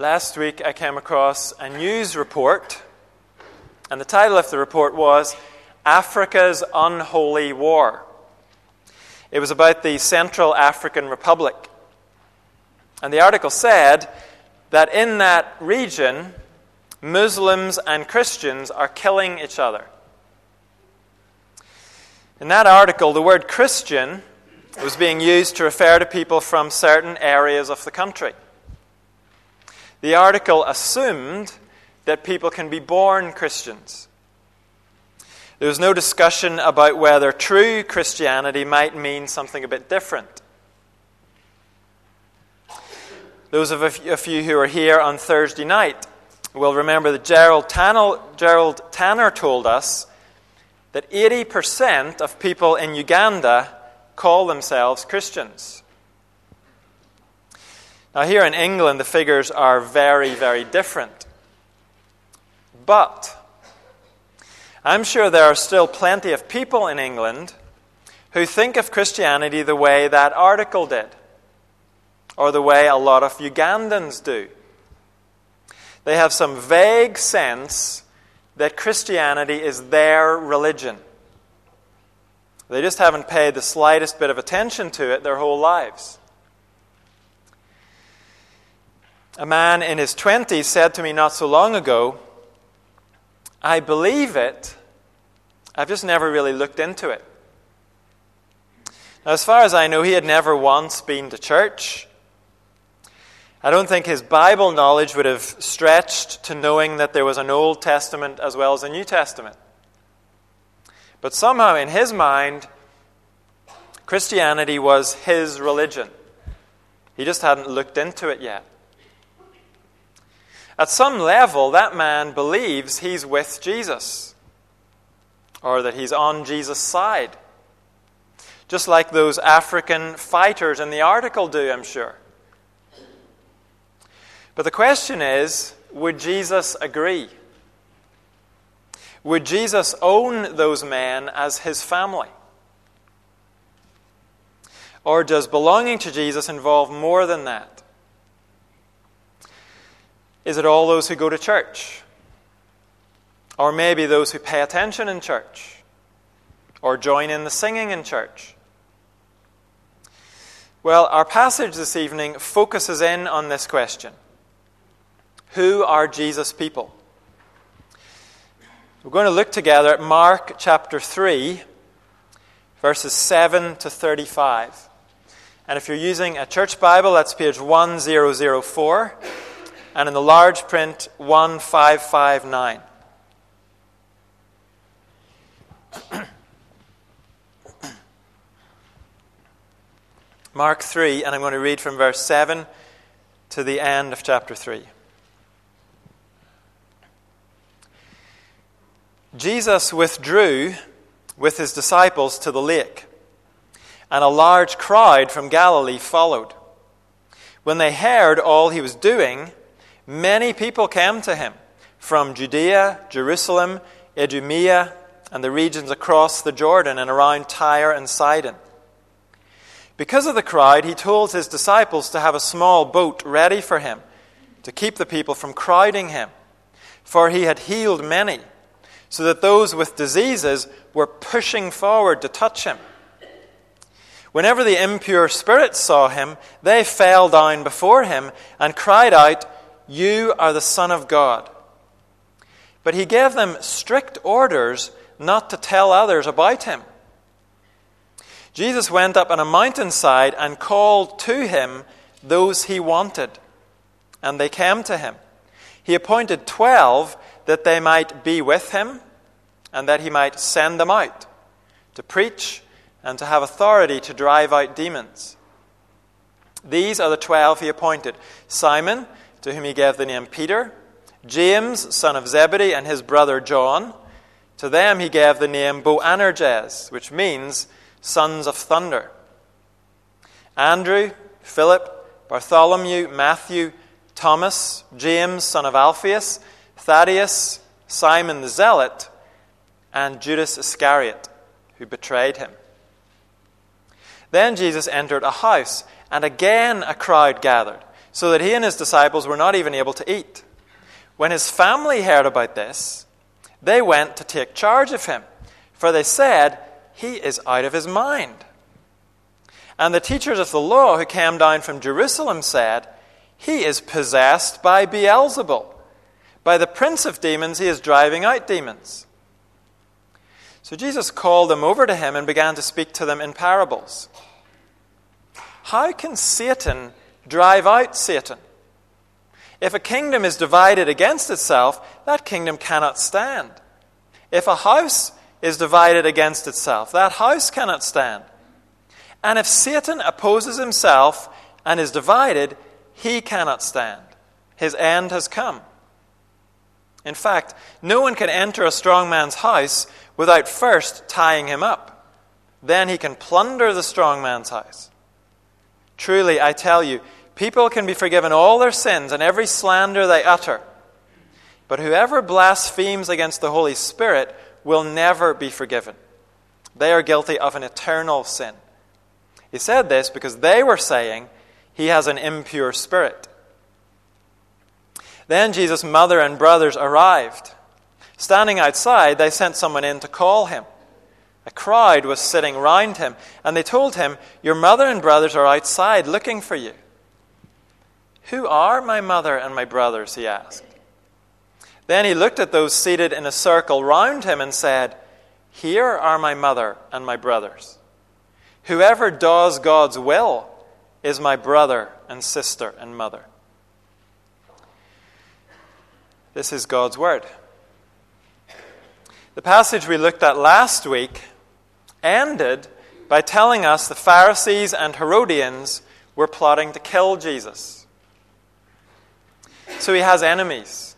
Last week I came across a news report, and the title of the report was Africa's Unholy War. It was about the Central African Republic. And the article said that in that region, Muslims and Christians are killing each other. In that article, the word Christian was being used to refer to people from certain areas of the country. The article assumed that people can be born Christians. There was no discussion about whether true Christianity might mean something a bit different. Those of you who are here on Thursday night will remember that Gerald Tanner, Gerald Tanner told us that 80% of people in Uganda call themselves Christians. Now, here in England, the figures are very, very different. But I'm sure there are still plenty of people in England who think of Christianity the way that article did, or the way a lot of Ugandans do. They have some vague sense that Christianity is their religion. They just haven't paid the slightest bit of attention to it their whole lives. A man in his 20s said to me not so long ago, I believe it, I've just never really looked into it. Now, as far as I know, he had never once been to church. I don't think his Bible knowledge would have stretched to knowing that there was an Old Testament as well as a New Testament. But somehow, in his mind, Christianity was his religion. He just hadn't looked into it yet. At some level, that man believes he's with Jesus, or that he's on Jesus' side. Just like those African fighters in the article do, I'm sure. But the question is would Jesus agree? Would Jesus own those men as his family? Or does belonging to Jesus involve more than that? Is it all those who go to church? Or maybe those who pay attention in church? Or join in the singing in church? Well, our passage this evening focuses in on this question Who are Jesus' people? We're going to look together at Mark chapter 3, verses 7 to 35. And if you're using a church Bible, that's page 1004 and in the large print 1559. Mark 3, and I'm going to read from verse 7 to the end of chapter 3. Jesus withdrew with his disciples to the lake, and a large crowd from Galilee followed. When they heard all he was doing, Many people came to him from Judea, Jerusalem, Idumea, and the regions across the Jordan and around Tyre and Sidon. Because of the crowd, he told his disciples to have a small boat ready for him to keep the people from crowding him. For he had healed many, so that those with diseases were pushing forward to touch him. Whenever the impure spirits saw him, they fell down before him and cried out, you are the Son of God. But he gave them strict orders not to tell others about him. Jesus went up on a mountainside and called to him those he wanted, and they came to him. He appointed twelve that they might be with him and that he might send them out to preach and to have authority to drive out demons. These are the twelve he appointed Simon to whom he gave the name Peter, James, son of Zebedee, and his brother John. To them he gave the name Boanerges, which means sons of thunder. Andrew, Philip, Bartholomew, Matthew, Thomas, James, son of Alphaeus, Thaddeus, Simon the Zealot, and Judas Iscariot, who betrayed him. Then Jesus entered a house, and again a crowd gathered so that he and his disciples were not even able to eat. When his family heard about this, they went to take charge of him, for they said, He is out of his mind. And the teachers of the law who came down from Jerusalem said, He is possessed by Beelzebul. By the prince of demons, he is driving out demons. So Jesus called them over to him and began to speak to them in parables. How can Satan drive out Satan? If a kingdom is divided against itself, that kingdom cannot stand. If a house is divided against itself, that house cannot stand. And if Satan opposes himself and is divided, he cannot stand. His end has come. In fact, no one can enter a strong man's house without first tying him up. Then he can plunder the strong man's house. Truly, I tell you, people can be forgiven all their sins and every slander they utter. But whoever blasphemes against the Holy Spirit will never be forgiven. They are guilty of an eternal sin. He said this because they were saying he has an impure spirit. Then Jesus' mother and brothers arrived. Standing outside, they sent someone in to call him. A crowd was sitting round him, and they told him, Your mother and brothers are outside looking for you. Who are my mother and my brothers? he asked. Then he looked at those seated in a circle round him and said, Here are my mother and my brothers. Whoever does God's will is my brother and sister and mother. This is God's word. The passage we looked at last week ended by telling us the Pharisees and Herodians were plotting to kill Jesus. So he has enemies.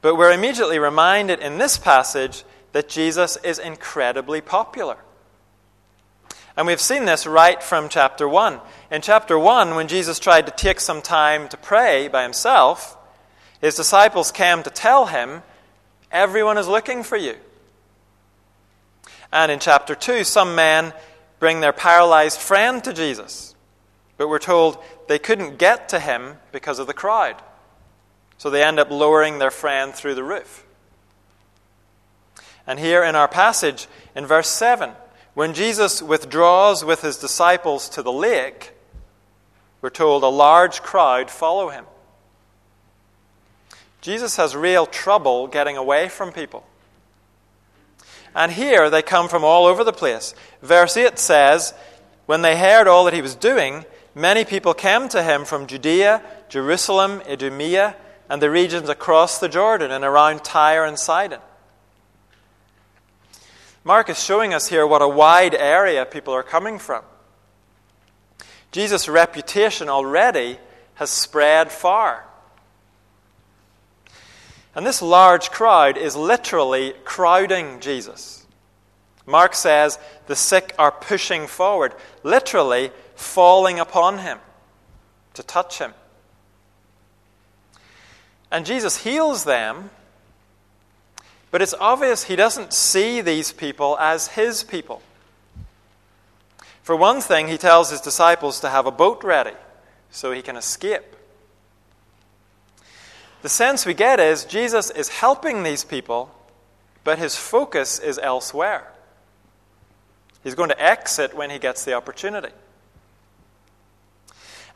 But we're immediately reminded in this passage that Jesus is incredibly popular. And we've seen this right from chapter 1. In chapter 1, when Jesus tried to take some time to pray by himself, his disciples came to tell him, Everyone is looking for you. And in chapter 2, some men bring their paralyzed friend to Jesus. But we're told they couldn't get to him because of the crowd. So they end up lowering their friend through the roof. And here in our passage, in verse 7, when Jesus withdraws with his disciples to the lake, we're told a large crowd follow him. Jesus has real trouble getting away from people. And here they come from all over the place. Verse 8 says, When they heard all that he was doing, many people came to him from Judea, Jerusalem, Idumea, and the regions across the Jordan and around Tyre and Sidon. Mark is showing us here what a wide area people are coming from. Jesus' reputation already has spread far. And this large crowd is literally crowding Jesus. Mark says the sick are pushing forward, literally falling upon him to touch him. And Jesus heals them but it's obvious he doesn't see these people as his people. For one thing, he tells his disciples to have a boat ready so he can escape. The sense we get is Jesus is helping these people, but his focus is elsewhere. He's going to exit when he gets the opportunity.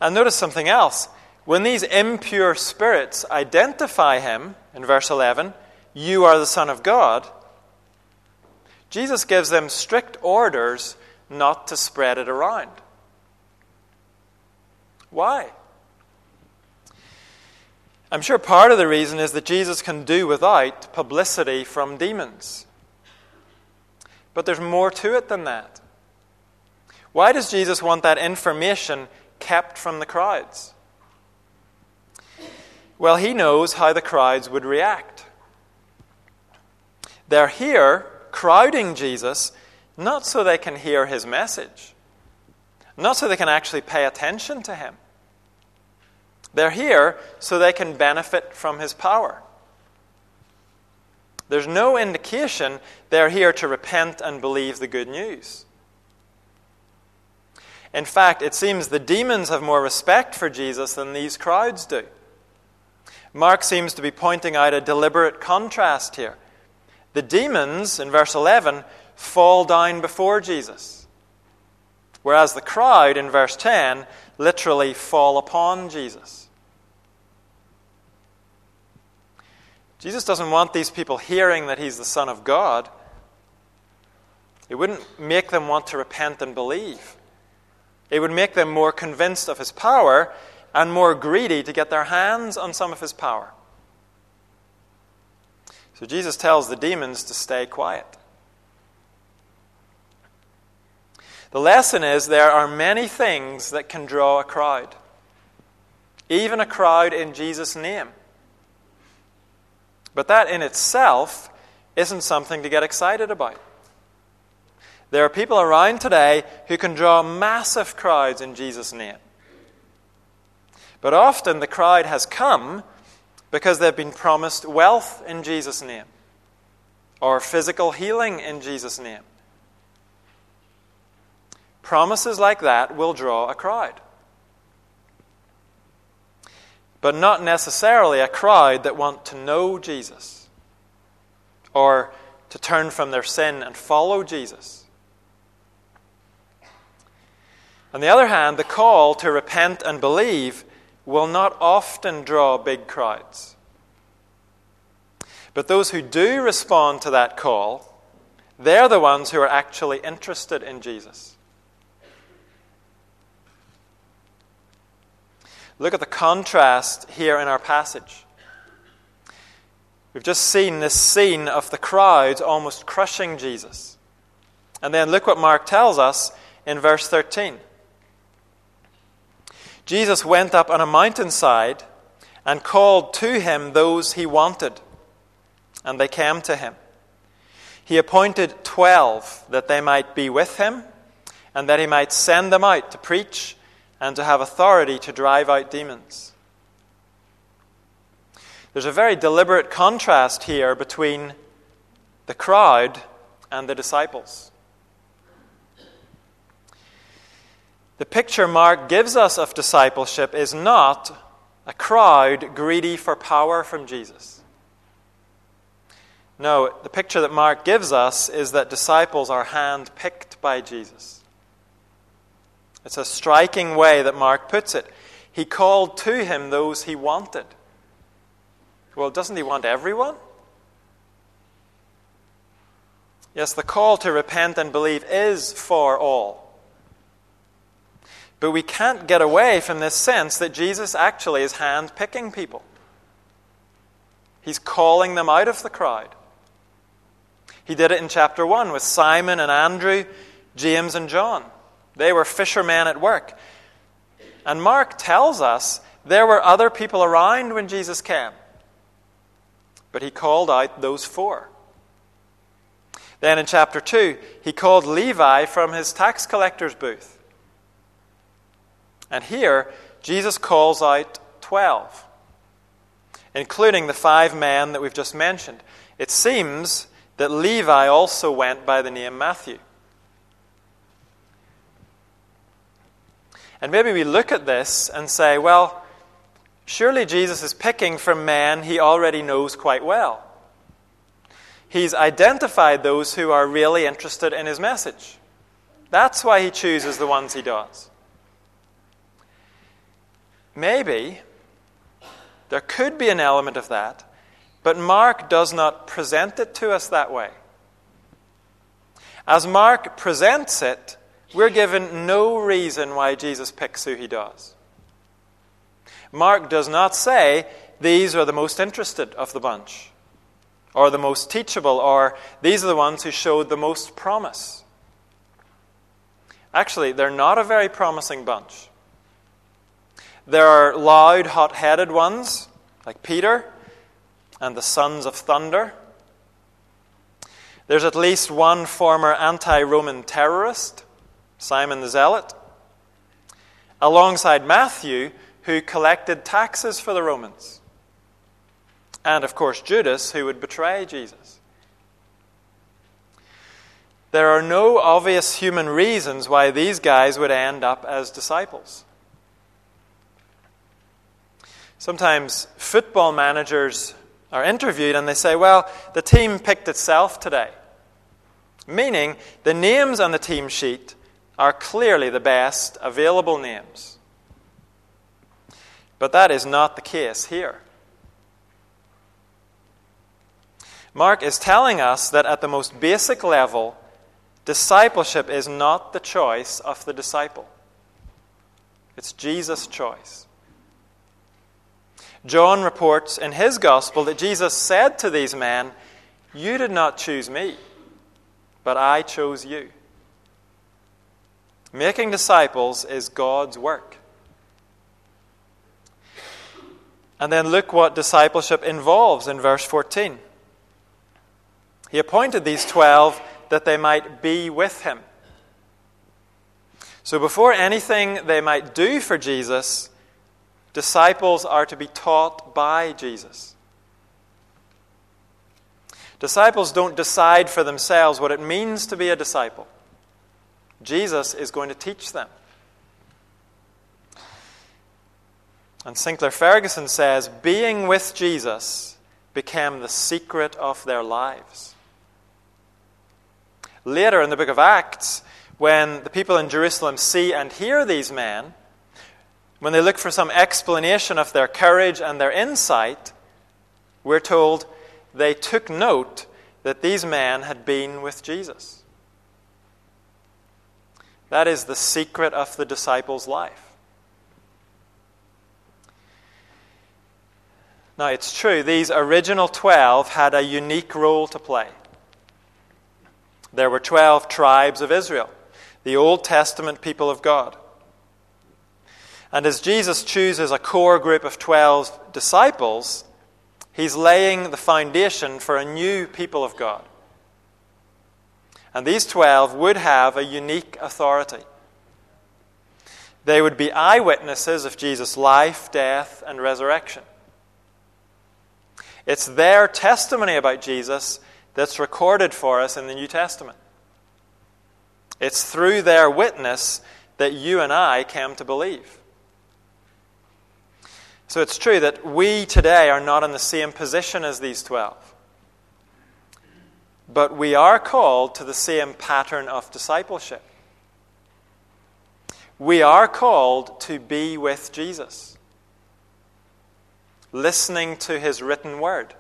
And notice something else. When these impure spirits identify him, in verse 11, you are the Son of God, Jesus gives them strict orders not to spread it around. Why? I'm sure part of the reason is that Jesus can do without publicity from demons. But there's more to it than that. Why does Jesus want that information kept from the crowds? Well, he knows how the crowds would react. They're here crowding Jesus not so they can hear his message, not so they can actually pay attention to him. They're here so they can benefit from his power. There's no indication they're here to repent and believe the good news. In fact, it seems the demons have more respect for Jesus than these crowds do. Mark seems to be pointing out a deliberate contrast here. The demons, in verse 11, fall down before Jesus, whereas the crowd, in verse 10, literally fall upon Jesus. Jesus doesn't want these people hearing that he's the Son of God. It wouldn't make them want to repent and believe. It would make them more convinced of his power and more greedy to get their hands on some of his power. So Jesus tells the demons to stay quiet. The lesson is there are many things that can draw a crowd, even a crowd in Jesus' name. But that in itself isn't something to get excited about. There are people around today who can draw massive crowds in Jesus' name. But often the crowd has come because they've been promised wealth in Jesus' name or physical healing in Jesus' name. Promises like that will draw a crowd. But not necessarily a crowd that want to know Jesus or to turn from their sin and follow Jesus. On the other hand, the call to repent and believe will not often draw big crowds. But those who do respond to that call, they're the ones who are actually interested in Jesus. Look at the contrast here in our passage. We've just seen this scene of the crowd almost crushing Jesus. And then look what Mark tells us in verse 13. Jesus went up on a mountainside and called to him those he wanted, and they came to him. He appointed twelve that they might be with him, and that he might send them out to preach and to have authority to drive out demons. There's a very deliberate contrast here between the crowd and the disciples. The picture Mark gives us of discipleship is not a crowd greedy for power from Jesus. No, the picture that Mark gives us is that disciples are hand picked by Jesus. It's a striking way that Mark puts it. He called to him those he wanted. Well, doesn't he want everyone? Yes, the call to repent and believe is for all. But we can't get away from this sense that Jesus actually is hand picking people. He's calling them out of the crowd. He did it in chapter 1 with Simon and Andrew, James and John. They were fishermen at work. And Mark tells us there were other people around when Jesus came. But he called out those four. Then in chapter 2, he called Levi from his tax collector's booth. And here, Jesus calls out 12, including the five men that we've just mentioned. It seems that Levi also went by the name Matthew. And maybe we look at this and say, well, surely Jesus is picking from men he already knows quite well. He's identified those who are really interested in his message. That's why he chooses the ones he does. Maybe there could be an element of that, but Mark does not present it to us that way. As Mark presents it, we're given no reason why Jesus picks who he does. Mark does not say, these are the most interested of the bunch, or the most teachable, or these are the ones who showed the most promise. Actually, they're not a very promising bunch. There are loud, hot headed ones, like Peter and the sons of thunder. There's at least one former anti Roman terrorist, Simon the Zealot, alongside Matthew, who collected taxes for the Romans. And, of course, Judas, who would betray Jesus. There are no obvious human reasons why these guys would end up as disciples. Sometimes football managers are interviewed and they say, Well, the team picked itself today. Meaning, the names on the team sheet are clearly the best available names. But that is not the case here. Mark is telling us that at the most basic level, discipleship is not the choice of the disciple, it's Jesus' choice. John reports in his gospel that Jesus said to these men, You did not choose me, but I chose you. Making disciples is God's work. And then look what discipleship involves in verse 14. He appointed these twelve that they might be with him. So before anything they might do for Jesus, disciples are to be taught by Jesus. Disciples don't decide for themselves what it means to be a disciple. Jesus is going to teach them. And Sinclair Ferguson says, being with Jesus became the secret of their lives. Later in the book of Acts, when the people in Jerusalem see and hear these men, when they look for some explanation of their courage and their insight, we're told they took note that these men had been with Jesus. That is the secret of the disciples' life. Now, it's true, these original 12 had a unique role to play. There were 12 tribes of Israel, the Old Testament people of God. And as Jesus chooses a core group of 12 disciples, he's laying the foundation for a new people of God. And these 12 would have a unique authority. They would be eyewitnesses of Jesus' life, death, and resurrection. It's their testimony about Jesus that's recorded for us in the New Testament. It's through their witness that you and I came to believe. So it's true that we today are not in the same position as these 12. But we are called to the same pattern of discipleship. We are called to be with Jesus listening to his written word.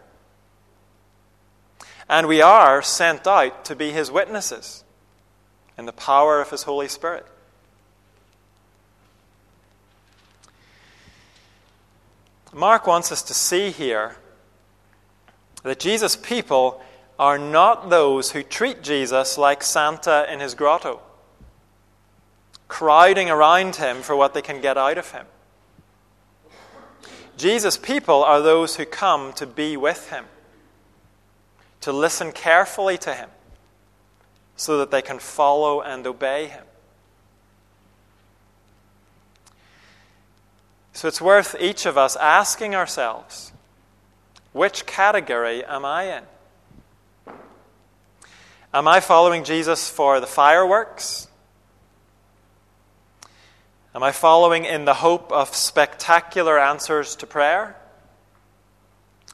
And we are sent out to be his witnesses in the power of his Holy Spirit. Mark wants us to see here that Jesus' people are not those who treat Jesus like Santa in his grotto, crowding around him for what they can get out of him. Jesus' people are those who come to be with him, to listen carefully to him, so that they can follow and obey him. So it's worth each of us asking ourselves which category am I in? Am I following Jesus for the fireworks? Am I following in the hope of spectacular answers to prayer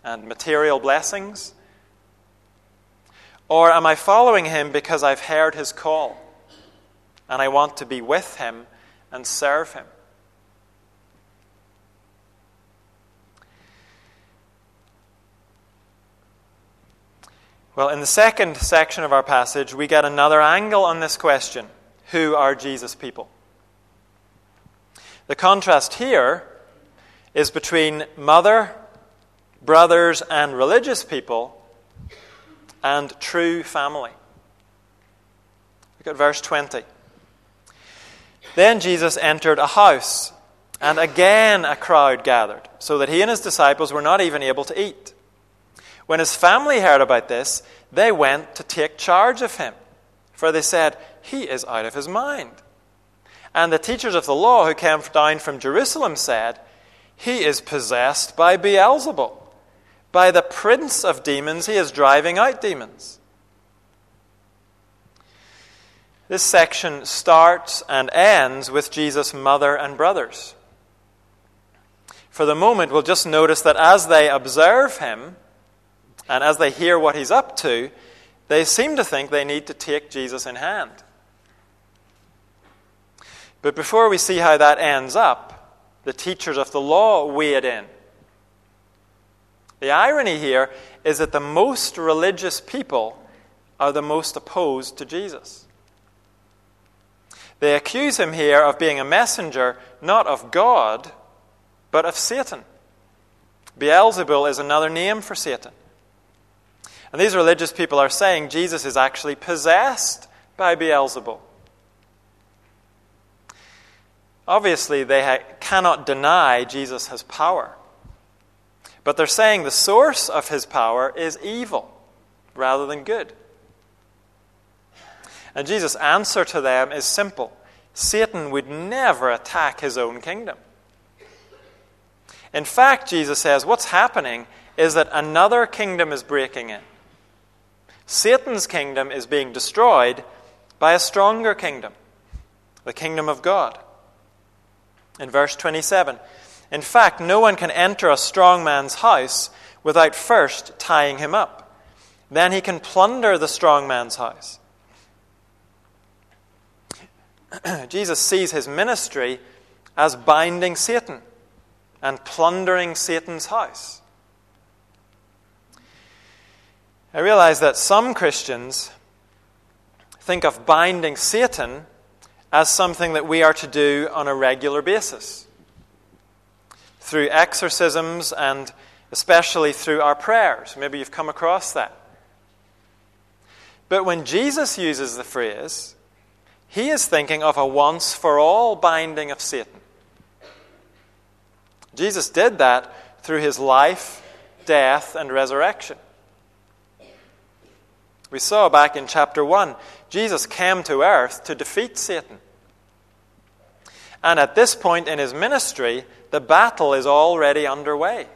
and material blessings? Or am I following him because I've heard his call and I want to be with him and serve him? Well, in the second section of our passage, we get another angle on this question Who are Jesus' people? The contrast here is between mother, brothers, and religious people and true family. Look at verse 20. Then Jesus entered a house, and again a crowd gathered, so that he and his disciples were not even able to eat. When his family heard about this, they went to take charge of him, for they said, He is out of his mind. And the teachers of the law who came down from Jerusalem said, He is possessed by Beelzebul. By the prince of demons, he is driving out demons. This section starts and ends with Jesus' mother and brothers. For the moment, we'll just notice that as they observe him and as they hear what he's up to, they seem to think they need to take Jesus in hand. But before we see how that ends up, the teachers of the law weighed in. The irony here is that the most religious people are the most opposed to Jesus. They accuse him here of being a messenger not of God, but of Satan. Beelzebul is another name for Satan. And these religious people are saying Jesus is actually possessed by Beelzebul. Obviously, they ha- cannot deny Jesus has power. But they're saying the source of his power is evil rather than good. And Jesus' answer to them is simple Satan would never attack his own kingdom. In fact, Jesus says what's happening is that another kingdom is breaking in. Satan's kingdom is being destroyed by a stronger kingdom, the kingdom of God. In verse 27, in fact, no one can enter a strong man's house without first tying him up. Then he can plunder the strong man's house. Jesus sees his ministry as binding Satan and plundering Satan's house. I realize that some Christians think of binding Satan as something that we are to do on a regular basis through exorcisms and especially through our prayers. Maybe you've come across that. But when Jesus uses the phrase, he is thinking of a once for all binding of Satan. Jesus did that through his life, death, and resurrection. We saw back in chapter 1, Jesus came to earth to defeat Satan. And at this point in his ministry, the battle is already underway.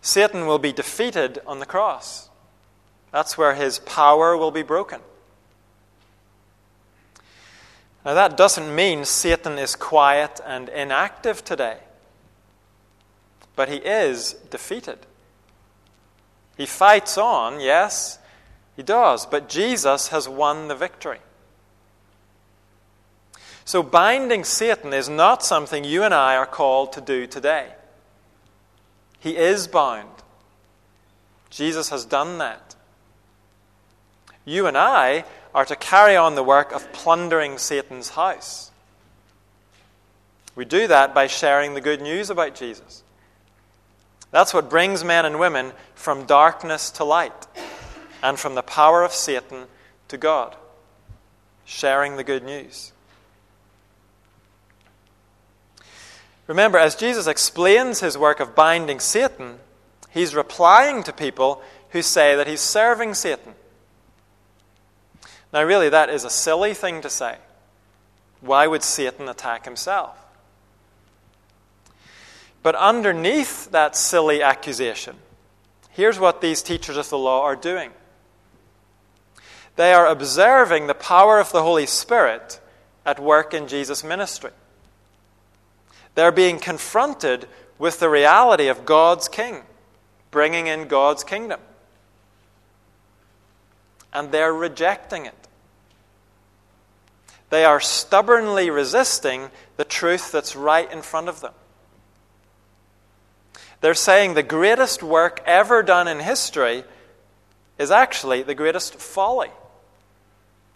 Satan will be defeated on the cross. That's where his power will be broken. Now, that doesn't mean Satan is quiet and inactive today, but he is defeated. He fights on, yes, he does, but Jesus has won the victory. So, binding Satan is not something you and I are called to do today. He is bound. Jesus has done that. You and I are to carry on the work of plundering Satan's house. We do that by sharing the good news about Jesus. That's what brings men and women from darkness to light and from the power of Satan to God. Sharing the good news. Remember, as Jesus explains his work of binding Satan, he's replying to people who say that he's serving Satan. Now, really, that is a silly thing to say. Why would Satan attack himself? But underneath that silly accusation, here's what these teachers of the law are doing they are observing the power of the Holy Spirit at work in Jesus' ministry. They're being confronted with the reality of God's king, bringing in God's kingdom. And they're rejecting it. They are stubbornly resisting the truth that's right in front of them. They're saying the greatest work ever done in history is actually the greatest folly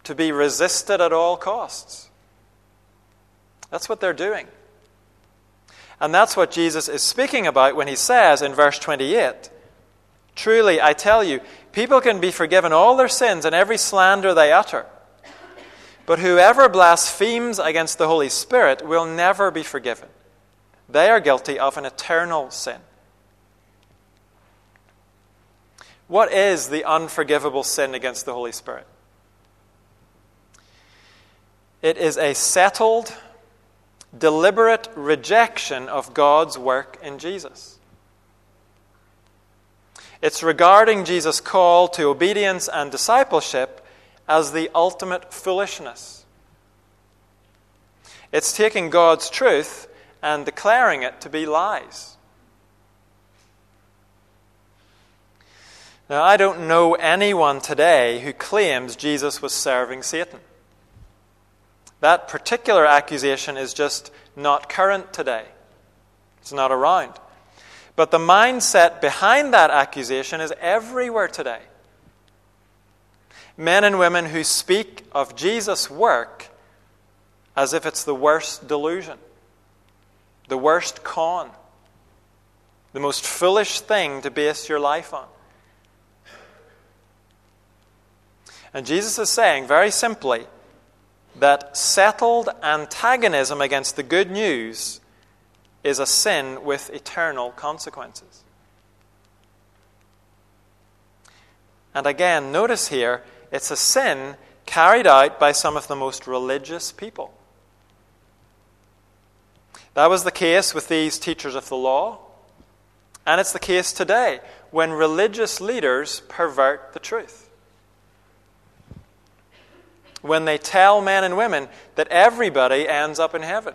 to be resisted at all costs. That's what they're doing. And that's what Jesus is speaking about when he says in verse 28 Truly, I tell you, people can be forgiven all their sins and every slander they utter. But whoever blasphemes against the Holy Spirit will never be forgiven. They are guilty of an eternal sin. What is the unforgivable sin against the Holy Spirit? It is a settled deliberate rejection of God's work in Jesus. It's regarding Jesus' call to obedience and discipleship as the ultimate foolishness. It's taking God's truth and declaring it to be lies. Now, I don't know anyone today who claims Jesus was serving Satan. That particular accusation is just not current today. It's not around. But the mindset behind that accusation is everywhere today. Men and women who speak of Jesus' work as if it's the worst delusion, the worst con, the most foolish thing to base your life on. And Jesus is saying very simply that settled antagonism against the good news is a sin with eternal consequences. And again, notice here, it's a sin carried out by some of the most religious people. That was the case with these teachers of the law, and it's the case today when religious leaders pervert the truth. When they tell men and women that everybody ends up in heaven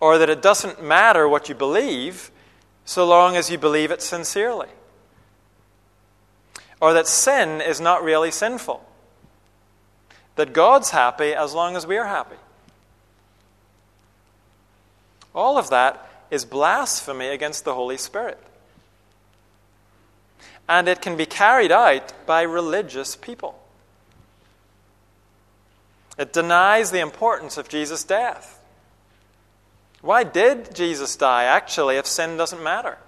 or that it doesn't matter what you believe so long as you believe it sincerely, or that sin is not really sinful, that God's happy as long as we're happy. All of that is blasphemy against the Holy Spirit. And it can be carried out by religious people. It denies the importance of Jesus' death. Why did Jesus die, actually, if sin doesn't matter?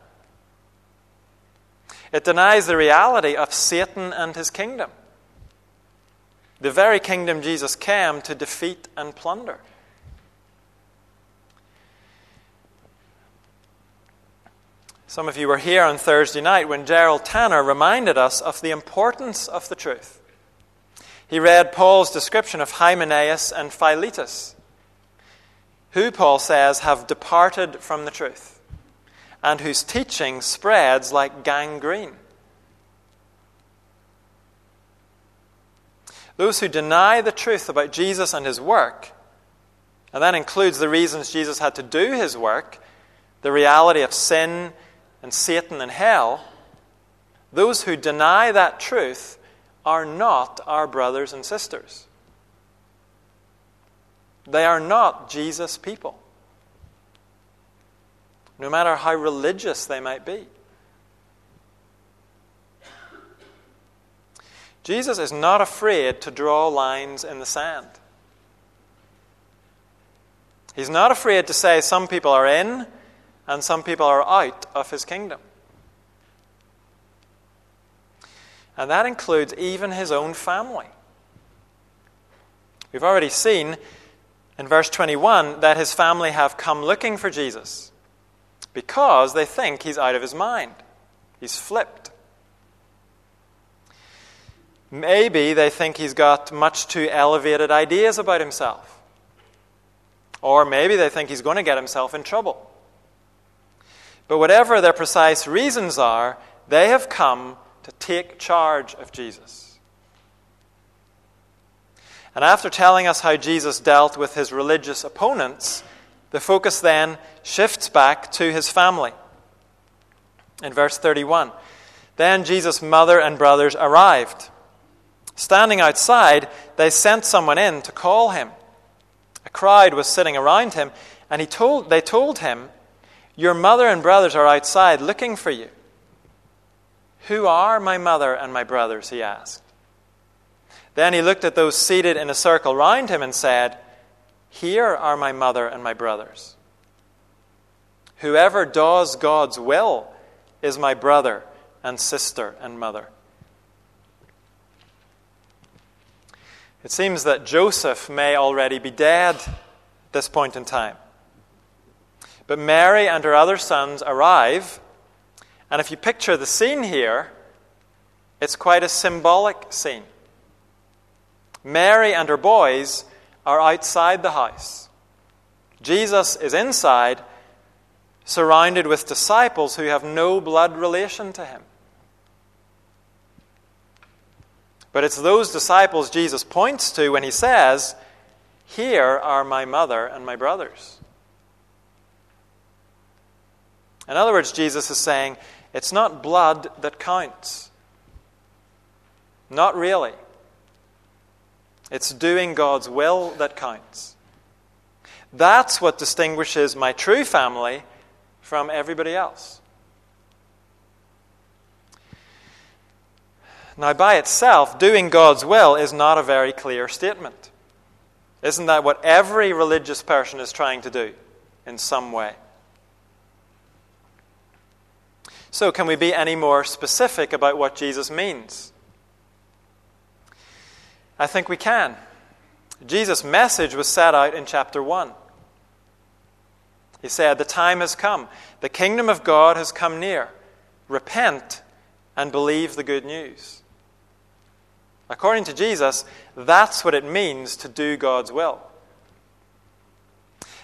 It denies the reality of Satan and his kingdom, the very kingdom Jesus came to defeat and plunder. Some of you were here on Thursday night when Gerald Tanner reminded us of the importance of the truth. He read Paul's description of Hymenaeus and Philetus who, Paul says, have departed from the truth, and whose teaching spreads like gangrene. Those who deny the truth about Jesus and his work, and that includes the reasons Jesus had to do his work, the reality of sin and Satan and hell, those who deny that truth are not our brothers and sisters. They are not Jesus' people, no matter how religious they might be. Jesus is not afraid to draw lines in the sand. He's not afraid to say some people are in and some people are out of his kingdom. And that includes even his own family. We've already seen in verse 21 that his family have come looking for Jesus because they think he's out of his mind. He's flipped. Maybe they think he's got much too elevated ideas about himself. Or maybe they think he's going to get himself in trouble. But whatever their precise reasons are, they have come to take charge of Jesus. And after telling us how Jesus dealt with his religious opponents, the focus then shifts back to his family. In verse 31, then Jesus' mother and brothers arrived. Standing outside, they sent someone in to call him. A crowd was sitting around him, and he told, they told him, Your mother and brothers are outside looking for you. Who are my mother and my brothers? he asked. Then he looked at those seated in a circle round him and said, Here are my mother and my brothers. Whoever does God's will is my brother and sister and mother. It seems that Joseph may already be dead at this point in time. But Mary and her other sons arrive, and if you picture the scene here, it's quite a symbolic scene. Mary and her boys are outside the house. Jesus is inside, surrounded with disciples who have no blood relation to him. But it's those disciples Jesus points to when he says, Here are my mother and my brothers. In other words, Jesus is saying, It's not blood that counts. Not really. It's doing God's will that counts. That's what distinguishes my true family from everybody else. Now, by itself, doing God's will is not a very clear statement. Isn't that what every religious person is trying to do in some way? So, can we be any more specific about what Jesus means? I think we can. Jesus' message was set out in chapter 1. He said, The time has come. The kingdom of God has come near. Repent and believe the good news. According to Jesus, that's what it means to do God's will.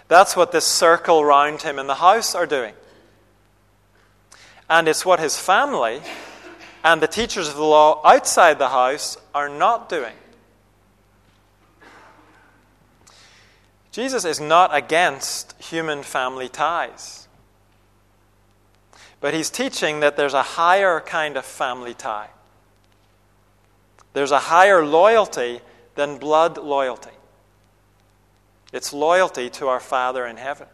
That's what this circle round him in the house are doing. And it's what his family and the teachers of the law outside the house are not doing. Jesus is not against human family ties. But he's teaching that there's a higher kind of family tie. There's a higher loyalty than blood loyalty. It's loyalty to our Father in heaven.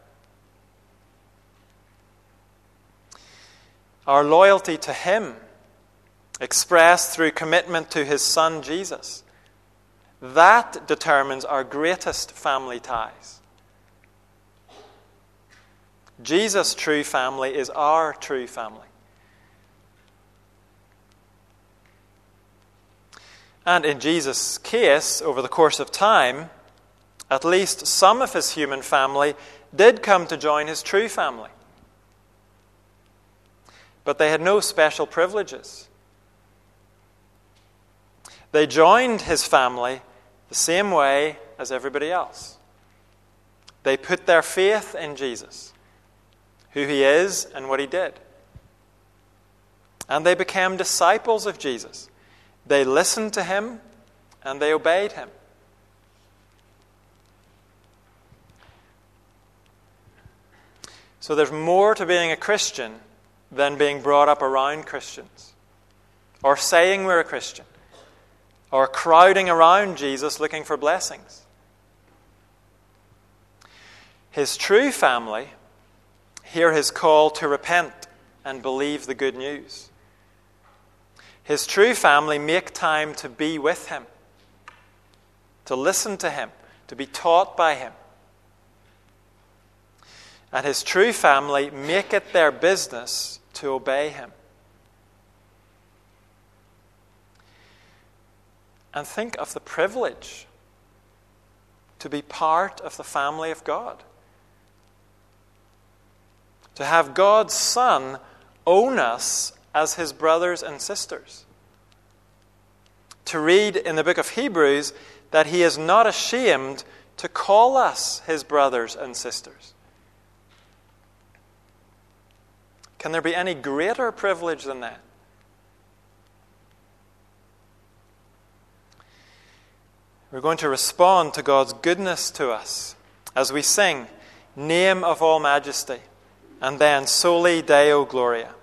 Our loyalty to Him, expressed through commitment to His Son Jesus, that determines our greatest family ties. Jesus' true family is our true family. And in Jesus' case, over the course of time, at least some of his human family did come to join his true family. But they had no special privileges. They joined his family the same way as everybody else. They put their faith in Jesus, who he is and what he did. And they became disciples of Jesus. They listened to him and they obeyed him. So there's more to being a Christian than being brought up around Christians, or saying we're a Christian, or crowding around Jesus looking for blessings. His true family hear his call to repent and believe the good news. His true family make time to be with him, to listen to him, to be taught by him. And his true family make it their business to obey him. And think of the privilege to be part of the family of God. To have God's Son own us as his brothers and sisters. To read in the book of Hebrews that he is not ashamed to call us his brothers and sisters. Can there be any greater privilege than that? We're going to respond to God's goodness to us as we sing, Name of all majesty, and then Soli Deo Gloria.